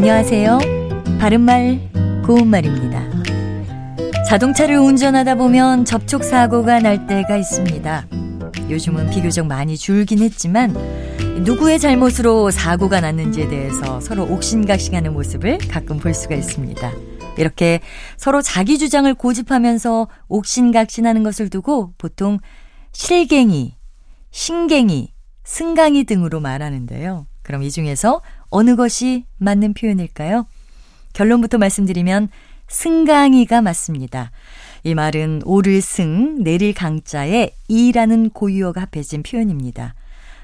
안녕하세요. 바른말, 고운말입니다. 자동차를 운전하다 보면 접촉사고가 날 때가 있습니다. 요즘은 비교적 많이 줄긴 했지만 누구의 잘못으로 사고가 났는지에 대해서 서로 옥신각신하는 모습을 가끔 볼 수가 있습니다. 이렇게 서로 자기 주장을 고집하면서 옥신각신하는 것을 두고 보통 실갱이, 신갱이, 승강이 등으로 말하는데요. 그럼 이 중에서 어느 것이 맞는 표현일까요? 결론부터 말씀드리면 승강이가 맞습니다. 이 말은 오를 승, 내릴 강자에 이라는 고유어가 합해진 표현입니다.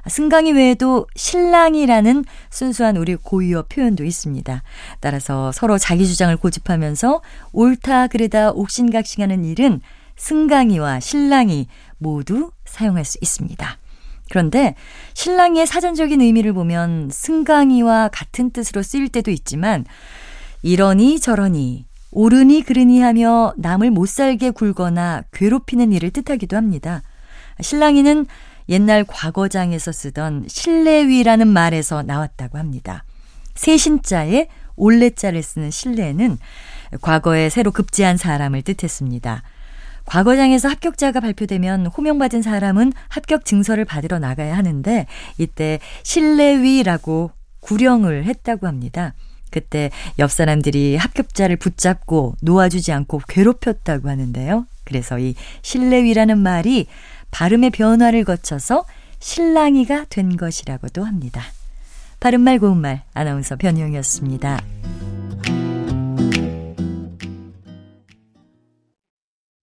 승강이 외에도 신랑이라는 순수한 우리 고유어 표현도 있습니다. 따라서 서로 자기 주장을 고집하면서 옳다 그르다 옥신각신하는 일은 승강이와 신랑이 모두 사용할 수 있습니다. 그런데 신랑의 사전적인 의미를 보면 승강이와 같은 뜻으로 쓰일 때도 있지만 이러니 저러니 오르니 그르니 하며 남을 못 살게 굴거나 괴롭히는 일을 뜻하기도 합니다. 신랑이는 옛날 과거장에서 쓰던 신뢰위라는 말에서 나왔다고 합니다. 세신자에 올레자를 쓰는 신뢰는 과거에 새로 급제한 사람을 뜻했습니다. 과거장에서 합격자가 발표되면 호명받은 사람은 합격 증서를 받으러 나가야 하는데 이때 신뢰위라고 구령을 했다고 합니다. 그때 옆 사람들이 합격자를 붙잡고 놓아주지 않고 괴롭혔다고 하는데요. 그래서 이 신뢰위라는 말이 발음의 변화를 거쳐서 신랑이가 된 것이라고도 합니다. 바른말 고운말 아나운서 변희영이었습니다.